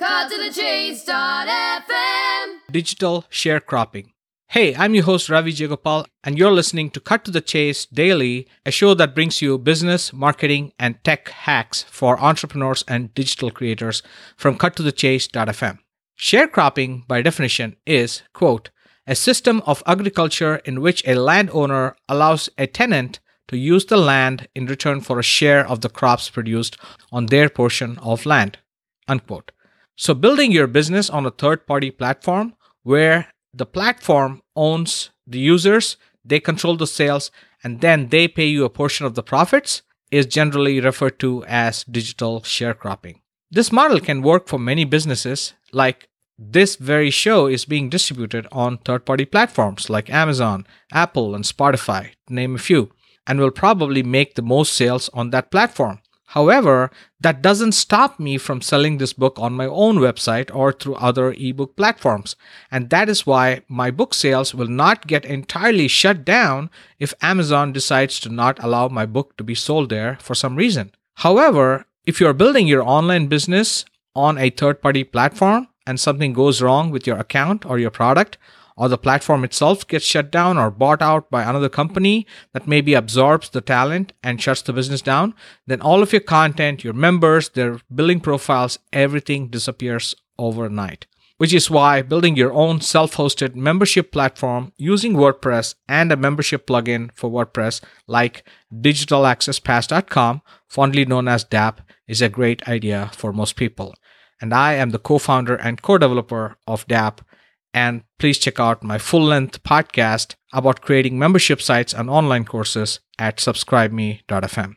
Cut to the chase.fm. digital sharecropping. Hey, I'm your host Ravi Jayagopal, and you're listening to Cut to the Chase Daily, a show that brings you business, marketing, and tech hacks for entrepreneurs and digital creators from cuttothechase.fm. Sharecropping, by definition, is, quote, a system of agriculture in which a landowner allows a tenant to use the land in return for a share of the crops produced on their portion of land, unquote. So, building your business on a third party platform where the platform owns the users, they control the sales, and then they pay you a portion of the profits is generally referred to as digital sharecropping. This model can work for many businesses, like this very show is being distributed on third party platforms like Amazon, Apple, and Spotify, to name a few, and will probably make the most sales on that platform. However, that doesn't stop me from selling this book on my own website or through other ebook platforms. And that is why my book sales will not get entirely shut down if Amazon decides to not allow my book to be sold there for some reason. However, if you're building your online business on a third party platform and something goes wrong with your account or your product, or the platform itself gets shut down or bought out by another company that maybe absorbs the talent and shuts the business down, then all of your content, your members, their billing profiles, everything disappears overnight. Which is why building your own self hosted membership platform using WordPress and a membership plugin for WordPress like digitalaccesspass.com, fondly known as DAP, is a great idea for most people. And I am the co founder and co developer of DAP, and please check out my full length podcast about creating membership sites and online courses at subscribeme.fm.